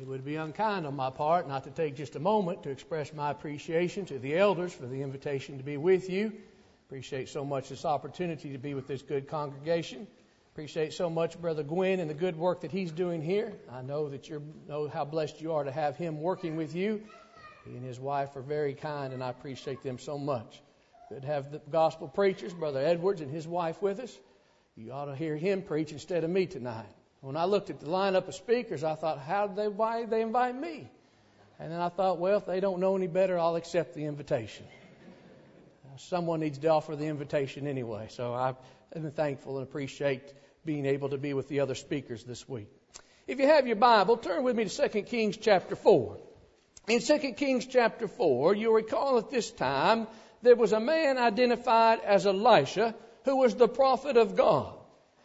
It would be unkind on my part not to take just a moment to express my appreciation to the elders for the invitation to be with you. Appreciate so much this opportunity to be with this good congregation. Appreciate so much Brother Gwynn and the good work that he's doing here. I know that you know how blessed you are to have him working with you. He and his wife are very kind, and I appreciate them so much. Good to have the gospel preachers, Brother Edwards and his wife with us. You ought to hear him preach instead of me tonight. When I looked at the lineup of speakers, I thought, how did they, why did they invite me? And then I thought, well, if they don't know any better, I'll accept the invitation. Someone needs to offer the invitation anyway. So been thankful and appreciate being able to be with the other speakers this week. If you have your Bible, turn with me to 2 Kings chapter 4. In 2 Kings chapter 4, you'll recall at this time there was a man identified as Elisha who was the prophet of God.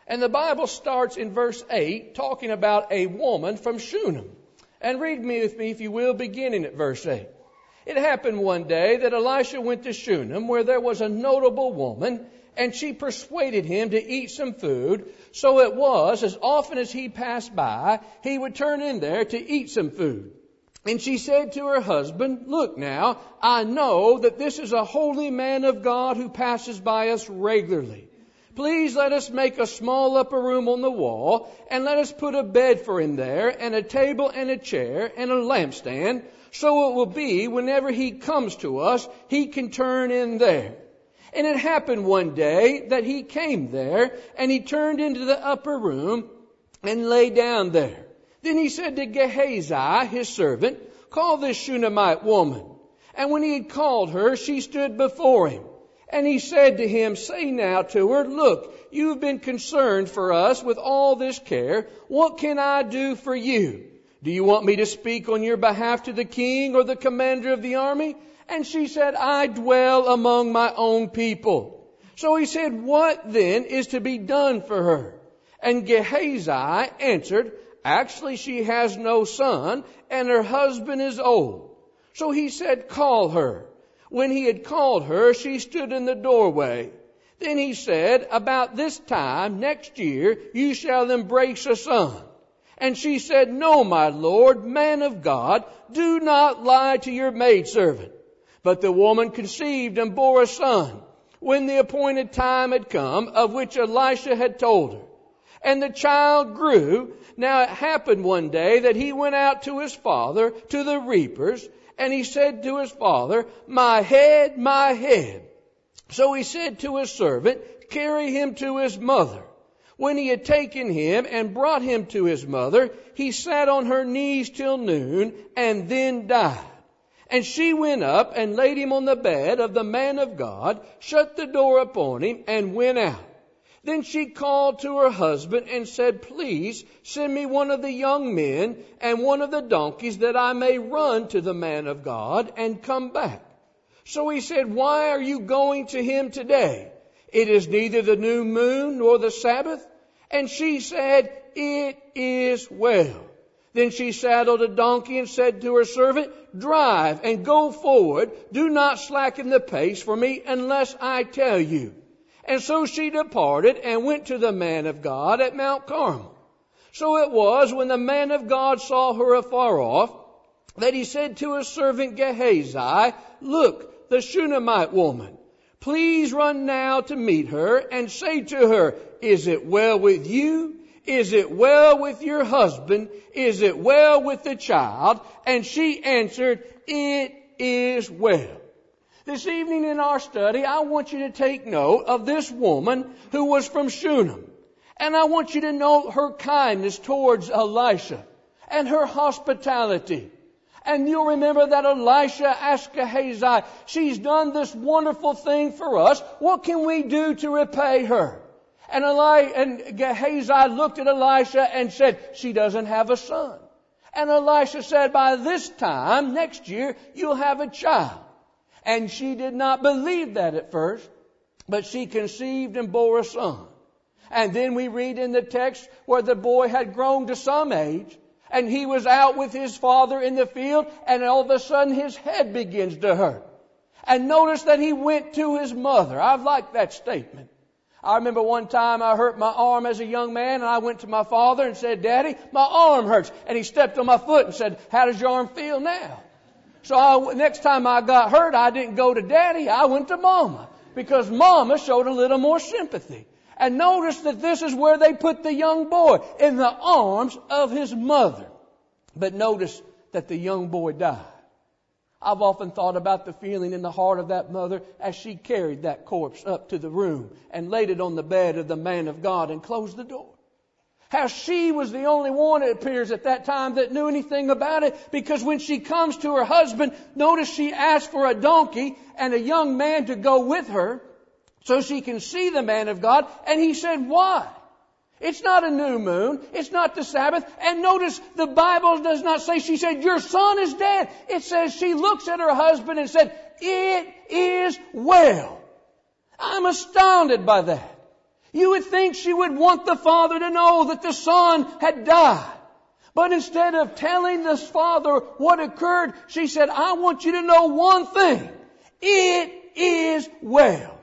And the Bible starts in verse 8 talking about a woman from Shunem. And read me with me, if you will, beginning at verse 8. It happened one day that Elisha went to Shunem where there was a notable woman and she persuaded him to eat some food. So it was, as often as he passed by, he would turn in there to eat some food. And she said to her husband, Look now, I know that this is a holy man of God who passes by us regularly. Please let us make a small upper room on the wall, and let us put a bed for him there, and a table and a chair, and a lampstand, so it will be whenever he comes to us, he can turn in there. And it happened one day that he came there, and he turned into the upper room and lay down there. Then he said to Gehazi, his servant, Call this Shunammite woman. And when he had called her, she stood before him. And he said to him, Say now to her, Look, you have been concerned for us with all this care. What can I do for you? Do you want me to speak on your behalf to the king or the commander of the army? And she said, I dwell among my own people. So he said, What then is to be done for her? And Gehazi answered, Actually, she has no son, and her husband is old. So he said, Call her. When he had called her, she stood in the doorway. Then he said, About this time next year you shall embrace a son. And she said, No, my Lord, man of God, do not lie to your maidservant. But the woman conceived and bore a son when the appointed time had come of which Elisha had told her. And the child grew. Now it happened one day that he went out to his father, to the reapers, and he said to his father, My head, my head. So he said to his servant, Carry him to his mother. When he had taken him and brought him to his mother, he sat on her knees till noon and then died. And she went up and laid him on the bed of the man of God, shut the door upon him, and went out. Then she called to her husband and said, Please send me one of the young men and one of the donkeys that I may run to the man of God and come back. So he said, Why are you going to him today? It is neither the new moon nor the Sabbath. And she said, It is well. Then she saddled a donkey and said to her servant, Drive and go forward. Do not slacken the pace for me unless I tell you. And so she departed and went to the man of God at Mount Carmel. So it was when the man of God saw her afar off that he said to his servant Gehazi, Look, the Shunammite woman. Please run now to meet her and say to her, Is it well with you? Is it well with your husband? Is it well with the child? And she answered, It is well. This evening in our study, I want you to take note of this woman who was from Shunem. And I want you to note her kindness towards Elisha and her hospitality. And you'll remember that Elisha asked Gehazi, she's done this wonderful thing for us. What can we do to repay her? And, Eli, and Gehazi looked at Elisha and said, she doesn't have a son. And Elisha said, by this time, next year, you'll have a child. And she did not believe that at first, but she conceived and bore a son. And then we read in the text where the boy had grown to some age, and he was out with his father in the field, and all of a sudden his head begins to hurt. And notice that he went to his mother. I like that statement. I remember one time I hurt my arm as a young man and I went to my father and said, Daddy, my arm hurts. And he stepped on my foot and said, how does your arm feel now? So I, next time I got hurt, I didn't go to daddy, I went to mama. Because mama showed a little more sympathy. And notice that this is where they put the young boy, in the arms of his mother. But notice that the young boy died. I've often thought about the feeling in the heart of that mother as she carried that corpse up to the room and laid it on the bed of the man of God and closed the door. How she was the only one, it appears, at that time that knew anything about it because when she comes to her husband, notice she asks for a donkey and a young man to go with her so she can see the man of God and he said, why? It's not a new moon. It's not the Sabbath. And notice the Bible does not say she said, your son is dead. It says she looks at her husband and said, it is well. I'm astounded by that. You would think she would want the father to know that the son had died. But instead of telling this father what occurred, she said, I want you to know one thing. It is well.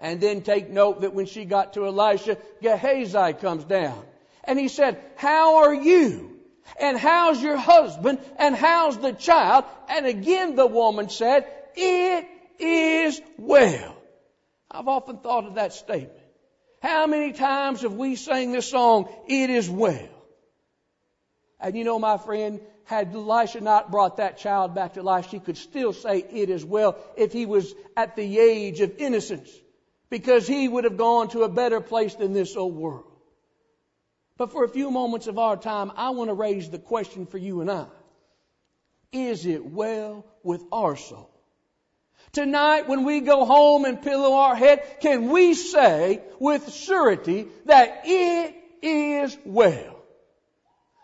And then take note that when she got to Elisha, Gehazi comes down. And he said, How are you? And how's your husband? And how's the child? And again the woman said, It is well. I've often thought of that statement. How many times have we sang this song, It is well? And you know, my friend, had Elisha not brought that child back to life, she could still say, It is well, if he was at the age of innocence because he would have gone to a better place than this old world. But for a few moments of our time, I want to raise the question for you and I. Is it well with our soul? Tonight, when we go home and pillow our head, can we say with surety that it is well?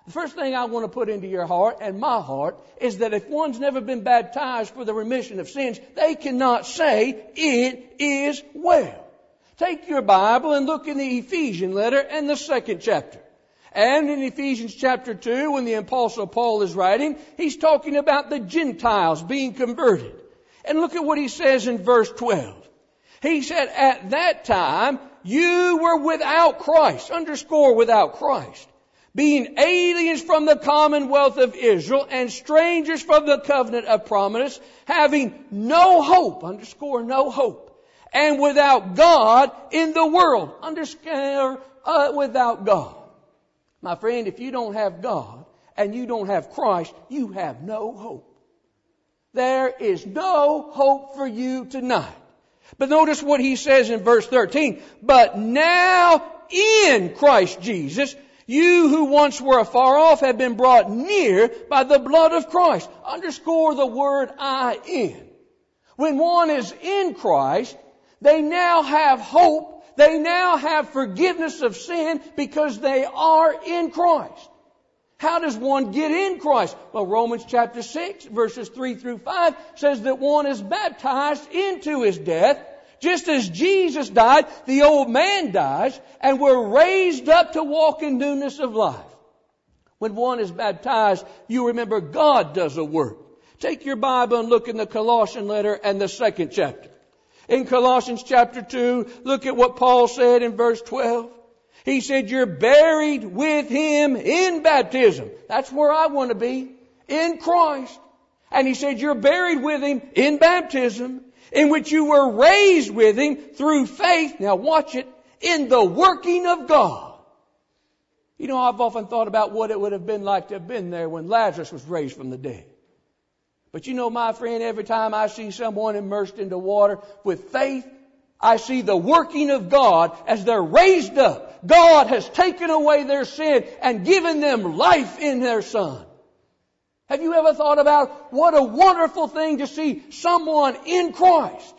The first thing I want to put into your heart and my heart is that if one's never been baptized for the remission of sins, they cannot say it is well. Take your Bible and look in the Ephesian letter and the second chapter. And in Ephesians chapter 2, when the apostle Paul is writing, he's talking about the Gentiles being converted. And look at what he says in verse 12. He said, at that time, you were without Christ. Underscore without Christ. Being aliens from the commonwealth of Israel and strangers from the covenant of promise, having no hope. Underscore no hope and without God in the world. underscore uh, without God. My friend, if you don't have God and you don't have Christ, you have no hope. There is no hope for you tonight. But notice what he says in verse 13. But now in Christ Jesus, you who once were afar off have been brought near by the blood of Christ. Underscore the word I in. When one is in Christ, they now have hope. They now have forgiveness of sin because they are in Christ. How does one get in Christ? Well, Romans chapter 6 verses 3 through 5 says that one is baptized into his death. Just as Jesus died, the old man dies, and we're raised up to walk in newness of life. When one is baptized, you remember God does a work. Take your Bible and look in the Colossian letter and the second chapter in Colossians chapter 2, look at what Paul said in verse 12. He said, you're buried with him in baptism. That's where I want to be. In Christ. And he said, you're buried with him in baptism, in which you were raised with him through faith. Now watch it. In the working of God. You know, I've often thought about what it would have been like to have been there when Lazarus was raised from the dead. But you know, my friend, every time I see someone immersed into water with faith, I see the working of God as they're raised up. God has taken away their sin and given them life in their Son. Have you ever thought about what a wonderful thing to see someone in Christ?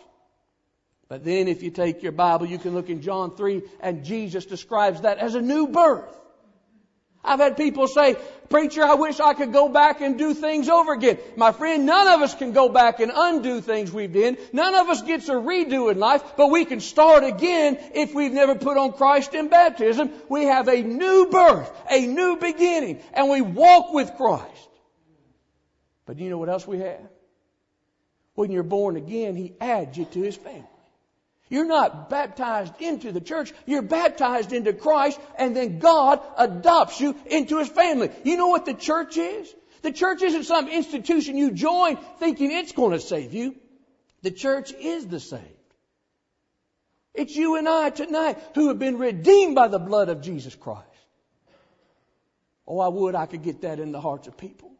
But then if you take your Bible, you can look in John 3 and Jesus describes that as a new birth. I've had people say, preacher, I wish I could go back and do things over again. My friend, none of us can go back and undo things we've done. None of us gets a redo in life, but we can start again if we've never put on Christ in baptism. We have a new birth, a new beginning, and we walk with Christ. But you know what else we have? When you're born again, He adds you to His family. You're not baptized into the church. You're baptized into Christ and then God adopts you into His family. You know what the church is? The church isn't some institution you join thinking it's going to save you. The church is the saved. It's you and I tonight who have been redeemed by the blood of Jesus Christ. Oh, I would I could get that in the hearts of people.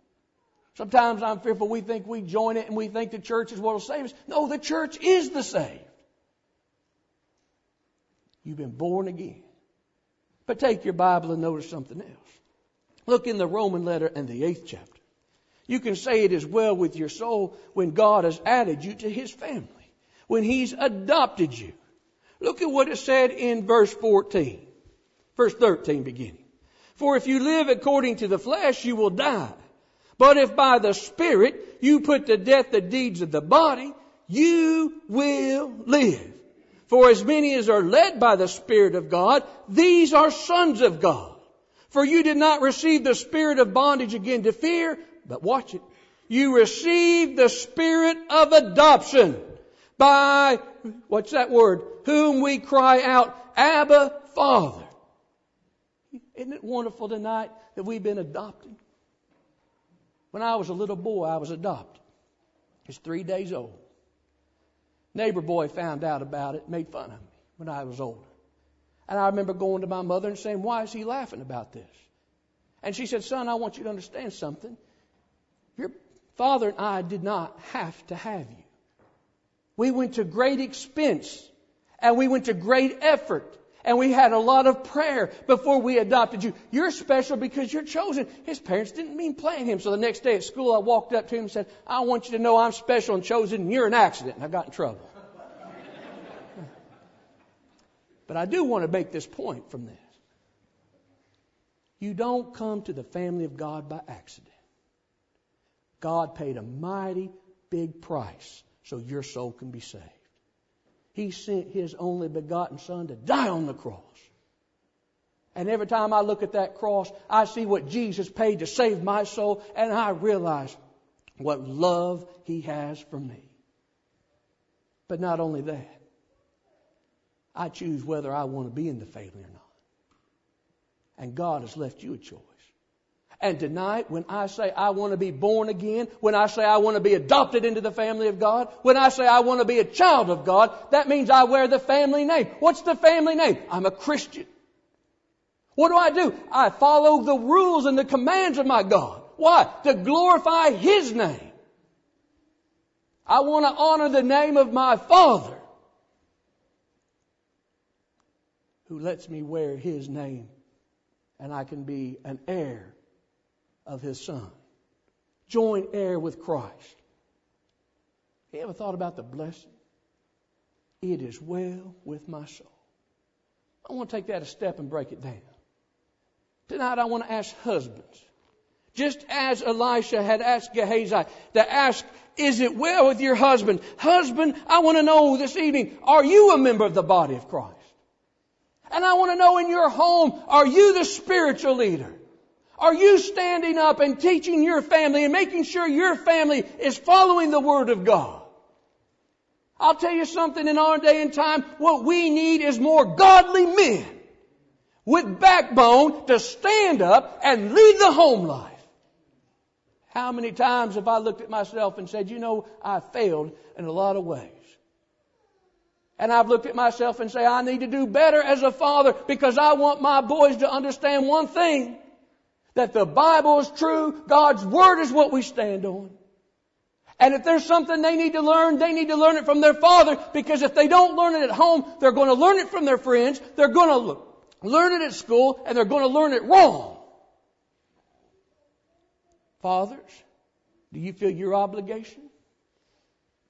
Sometimes I'm fearful we think we join it and we think the church is what will save us. No, the church is the saved. You've been born again. But take your Bible and notice something else. Look in the Roman letter and the eighth chapter. You can say it is well with your soul when God has added you to His family, when He's adopted you. Look at what it said in verse 14, verse 13 beginning. For if you live according to the flesh, you will die. But if by the Spirit you put to death the deeds of the body, you will live. For as many as are led by the Spirit of God, these are sons of God. For you did not receive the spirit of bondage again to fear, but watch it. You received the spirit of adoption by, what's that word? Whom we cry out, Abba, Father. Isn't it wonderful tonight that we've been adopted? When I was a little boy, I was adopted. Was three days old. Neighbor boy found out about it, made fun of me when I was older. And I remember going to my mother and saying, Why is he laughing about this? And she said, Son, I want you to understand something. Your father and I did not have to have you. We went to great expense and we went to great effort and we had a lot of prayer before we adopted you. You're special because you're chosen. His parents didn't mean playing him. So the next day at school, I walked up to him and said, I want you to know I'm special and chosen and you're an accident. And I got in trouble. but I do want to make this point from this. You don't come to the family of God by accident. God paid a mighty big price so your soul can be saved. He sent His only begotten Son to die on the cross. And every time I look at that cross, I see what Jesus paid to save my soul, and I realize what love He has for me. But not only that, I choose whether I want to be in the family or not. And God has left you a choice. And tonight, when I say I want to be born again, when I say I want to be adopted into the family of God, when I say I want to be a child of God, that means I wear the family name. What's the family name? I'm a Christian. What do I do? I follow the rules and the commands of my God. Why? To glorify His name. I want to honor the name of my Father who lets me wear His name and I can be an heir of his son. Joint heir with Christ. You ever thought about the blessing? It is well with my soul. I want to take that a step and break it down. Tonight I want to ask husbands, just as Elisha had asked Gehazi to ask, is it well with your husband? Husband, I want to know this evening, are you a member of the body of Christ? And I want to know in your home, are you the spiritual leader? Are you standing up and teaching your family and making sure your family is following the Word of God? I'll tell you something in our day and time, what we need is more godly men with backbone to stand up and lead the home life. How many times have I looked at myself and said, you know, I failed in a lot of ways. And I've looked at myself and say, I need to do better as a father because I want my boys to understand one thing. That the Bible is true, God's Word is what we stand on. And if there's something they need to learn, they need to learn it from their father because if they don't learn it at home, they're going to learn it from their friends, they're going to learn it at school, and they're going to learn it wrong. Fathers, do you feel your obligation?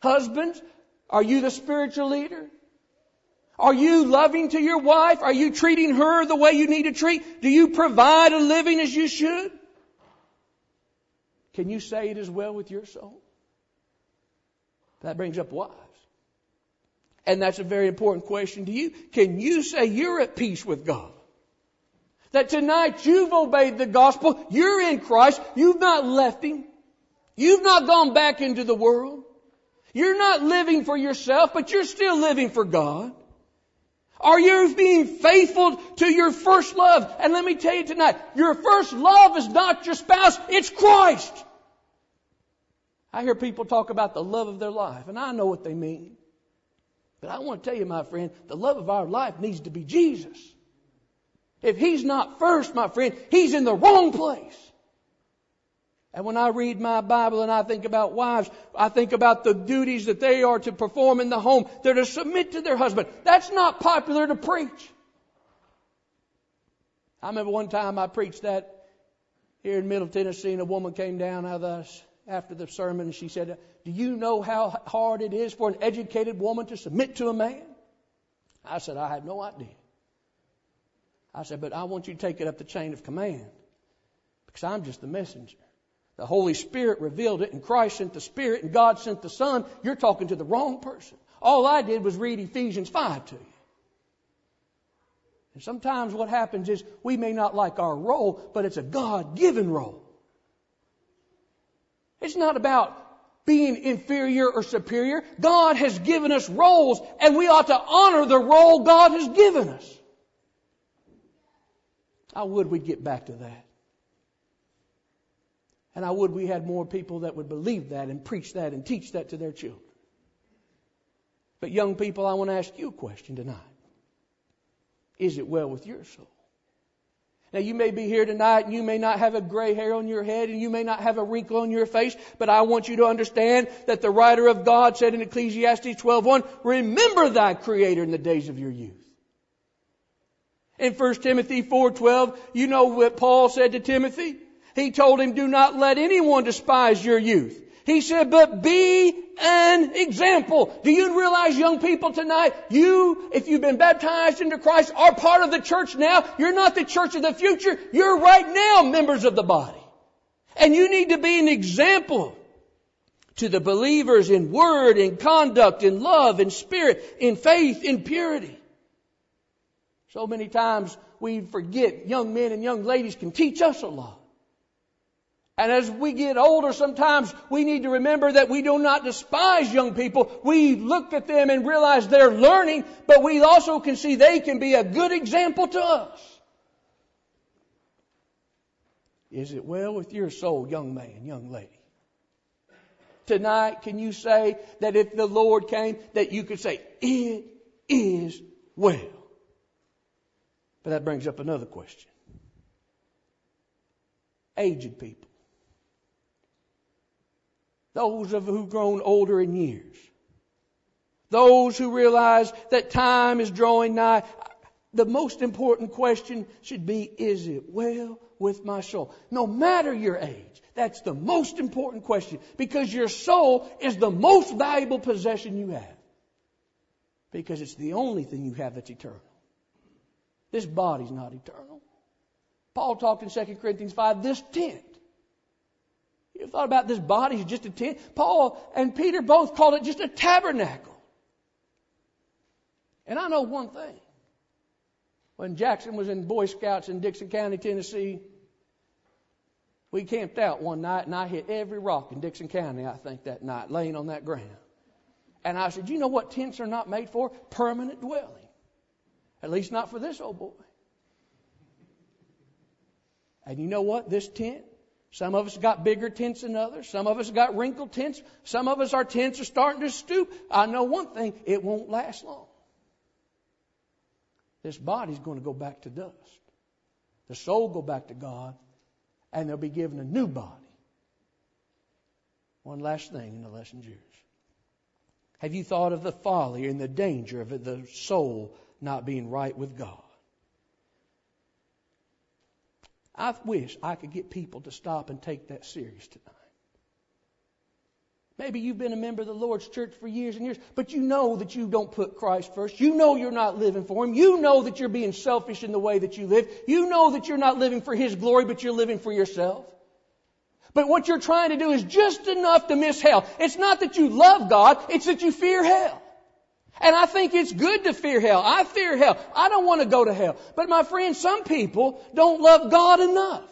Husbands, are you the spiritual leader? Are you loving to your wife? Are you treating her the way you need to treat? Do you provide a living as you should? Can you say it as well with your soul? That brings up wives. And that's a very important question to you. Can you say you're at peace with God? That tonight you've obeyed the gospel, you're in Christ, you've not left Him, you've not gone back into the world, You're not living for yourself, but you're still living for God. Are you being faithful to your first love? And let me tell you tonight, your first love is not your spouse, it's Christ. I hear people talk about the love of their life, and I know what they mean. But I want to tell you, my friend, the love of our life needs to be Jesus. If He's not first, my friend, He's in the wrong place. And when I read my Bible and I think about wives, I think about the duties that they are to perform in the home. They're to submit to their husband. That's not popular to preach. I remember one time I preached that here in Middle Tennessee and a woman came down out of us after the sermon and she said, Do you know how hard it is for an educated woman to submit to a man? I said, I have no idea. I said, but I want you to take it up the chain of command because I'm just the messenger. The Holy Spirit revealed it, and Christ sent the Spirit, and God sent the Son. You're talking to the wrong person. All I did was read Ephesians 5 to you. And sometimes what happens is we may not like our role, but it's a God given role. It's not about being inferior or superior. God has given us roles, and we ought to honor the role God has given us. I would we get back to that. And I would we had more people that would believe that and preach that and teach that to their children. But young people, I want to ask you a question tonight. Is it well with your soul? Now you may be here tonight and you may not have a gray hair on your head and you may not have a wrinkle on your face, but I want you to understand that the writer of God said in Ecclesiastes 12:1, remember thy creator in the days of your youth. In 1 Timothy 4:12, you know what Paul said to Timothy? He told him, do not let anyone despise your youth. He said, but be an example. Do you realize, young people tonight, you, if you've been baptized into Christ, are part of the church now. You're not the church of the future. You're right now members of the body. And you need to be an example to the believers in word, in conduct, in love, in spirit, in faith, in purity. So many times we forget young men and young ladies can teach us a lot. And as we get older, sometimes we need to remember that we do not despise young people. We look at them and realize they're learning, but we also can see they can be a good example to us. Is it well with your soul, young man, young lady? Tonight, can you say that if the Lord came, that you could say, it is well? But that brings up another question. Aged people those of who've grown older in years. Those who realize that time is drawing nigh. The most important question should be, is it well with my soul? No matter your age, that's the most important question because your soul is the most valuable possession you have. Because it's the only thing you have that's eternal. This body's not eternal. Paul talked in 2 Corinthians 5, this tent you thought about this body as just a tent? Paul and Peter both called it just a tabernacle. And I know one thing. When Jackson was in Boy Scouts in Dickson County, Tennessee, we camped out one night and I hit every rock in Dickson County, I think, that night, laying on that ground. And I said, You know what tents are not made for? Permanent dwelling. At least not for this old boy. And you know what? This tent some of us got bigger tents than others. Some of us got wrinkled tents. Some of us, our tents are starting to stoop. I know one thing, it won't last long. This body's going to go back to dust. The soul go back to God, and they'll be given a new body. One last thing, in the lesson's yours. Have you thought of the folly and the danger of the soul not being right with God? I wish I could get people to stop and take that serious tonight. Maybe you've been a member of the Lord's church for years and years, but you know that you don't put Christ first. You know you're not living for Him. You know that you're being selfish in the way that you live. You know that you're not living for His glory, but you're living for yourself. But what you're trying to do is just enough to miss hell. It's not that you love God, it's that you fear hell. And I think it's good to fear hell. I fear hell. I don't want to go to hell. But my friend, some people don't love God enough.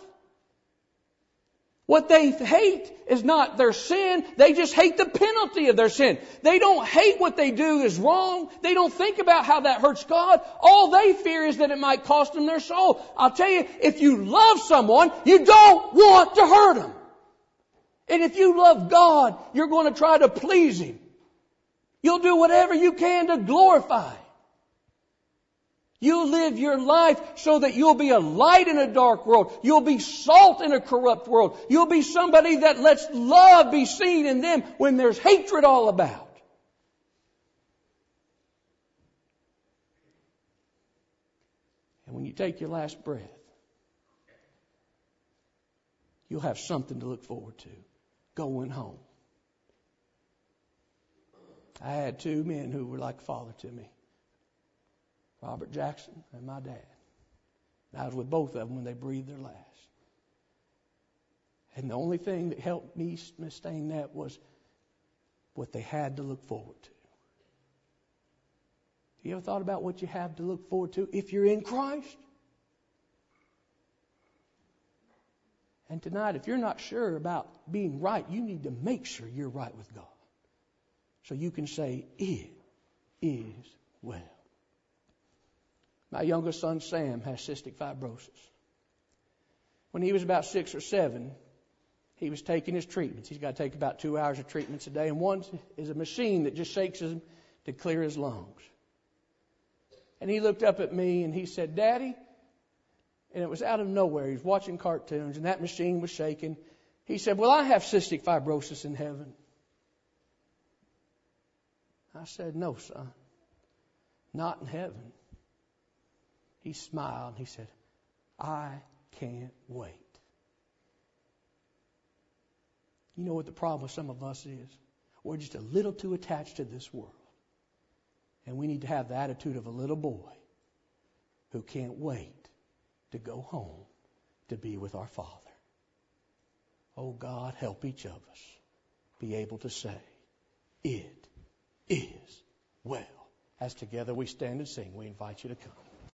What they hate is not their sin, they just hate the penalty of their sin. They don't hate what they do is wrong. They don't think about how that hurts God. All they fear is that it might cost them their soul. I'll tell you, if you love someone, you don't want to hurt them. And if you love God, you're going to try to please Him. You'll do whatever you can to glorify You'll live your life so that you'll be a light in a dark world. You'll be salt in a corrupt world. You'll be somebody that lets love be seen in them when there's hatred all about. And when you take your last breath, you'll have something to look forward to going home. I had two men who were like father to me. Robert Jackson and my dad. And I was with both of them when they breathed their last. And the only thing that helped me sustain that was what they had to look forward to. You ever thought about what you have to look forward to if you're in Christ? And tonight, if you're not sure about being right, you need to make sure you're right with God. So you can say, It is well. My youngest son, Sam, has cystic fibrosis. When he was about six or seven, he was taking his treatments. He's got to take about two hours of treatments a day, and one is a machine that just shakes him to clear his lungs. And he looked up at me and he said, Daddy, and it was out of nowhere. He was watching cartoons, and that machine was shaking. He said, Well, I have cystic fibrosis in heaven. I said, No, son, not in heaven. He smiled. And he said, I can't wait. You know what the problem with some of us is? We're just a little too attached to this world. And we need to have the attitude of a little boy who can't wait to go home to be with our Father. Oh God, help each of us be able to say, It is well. As together we stand and sing, we invite you to come.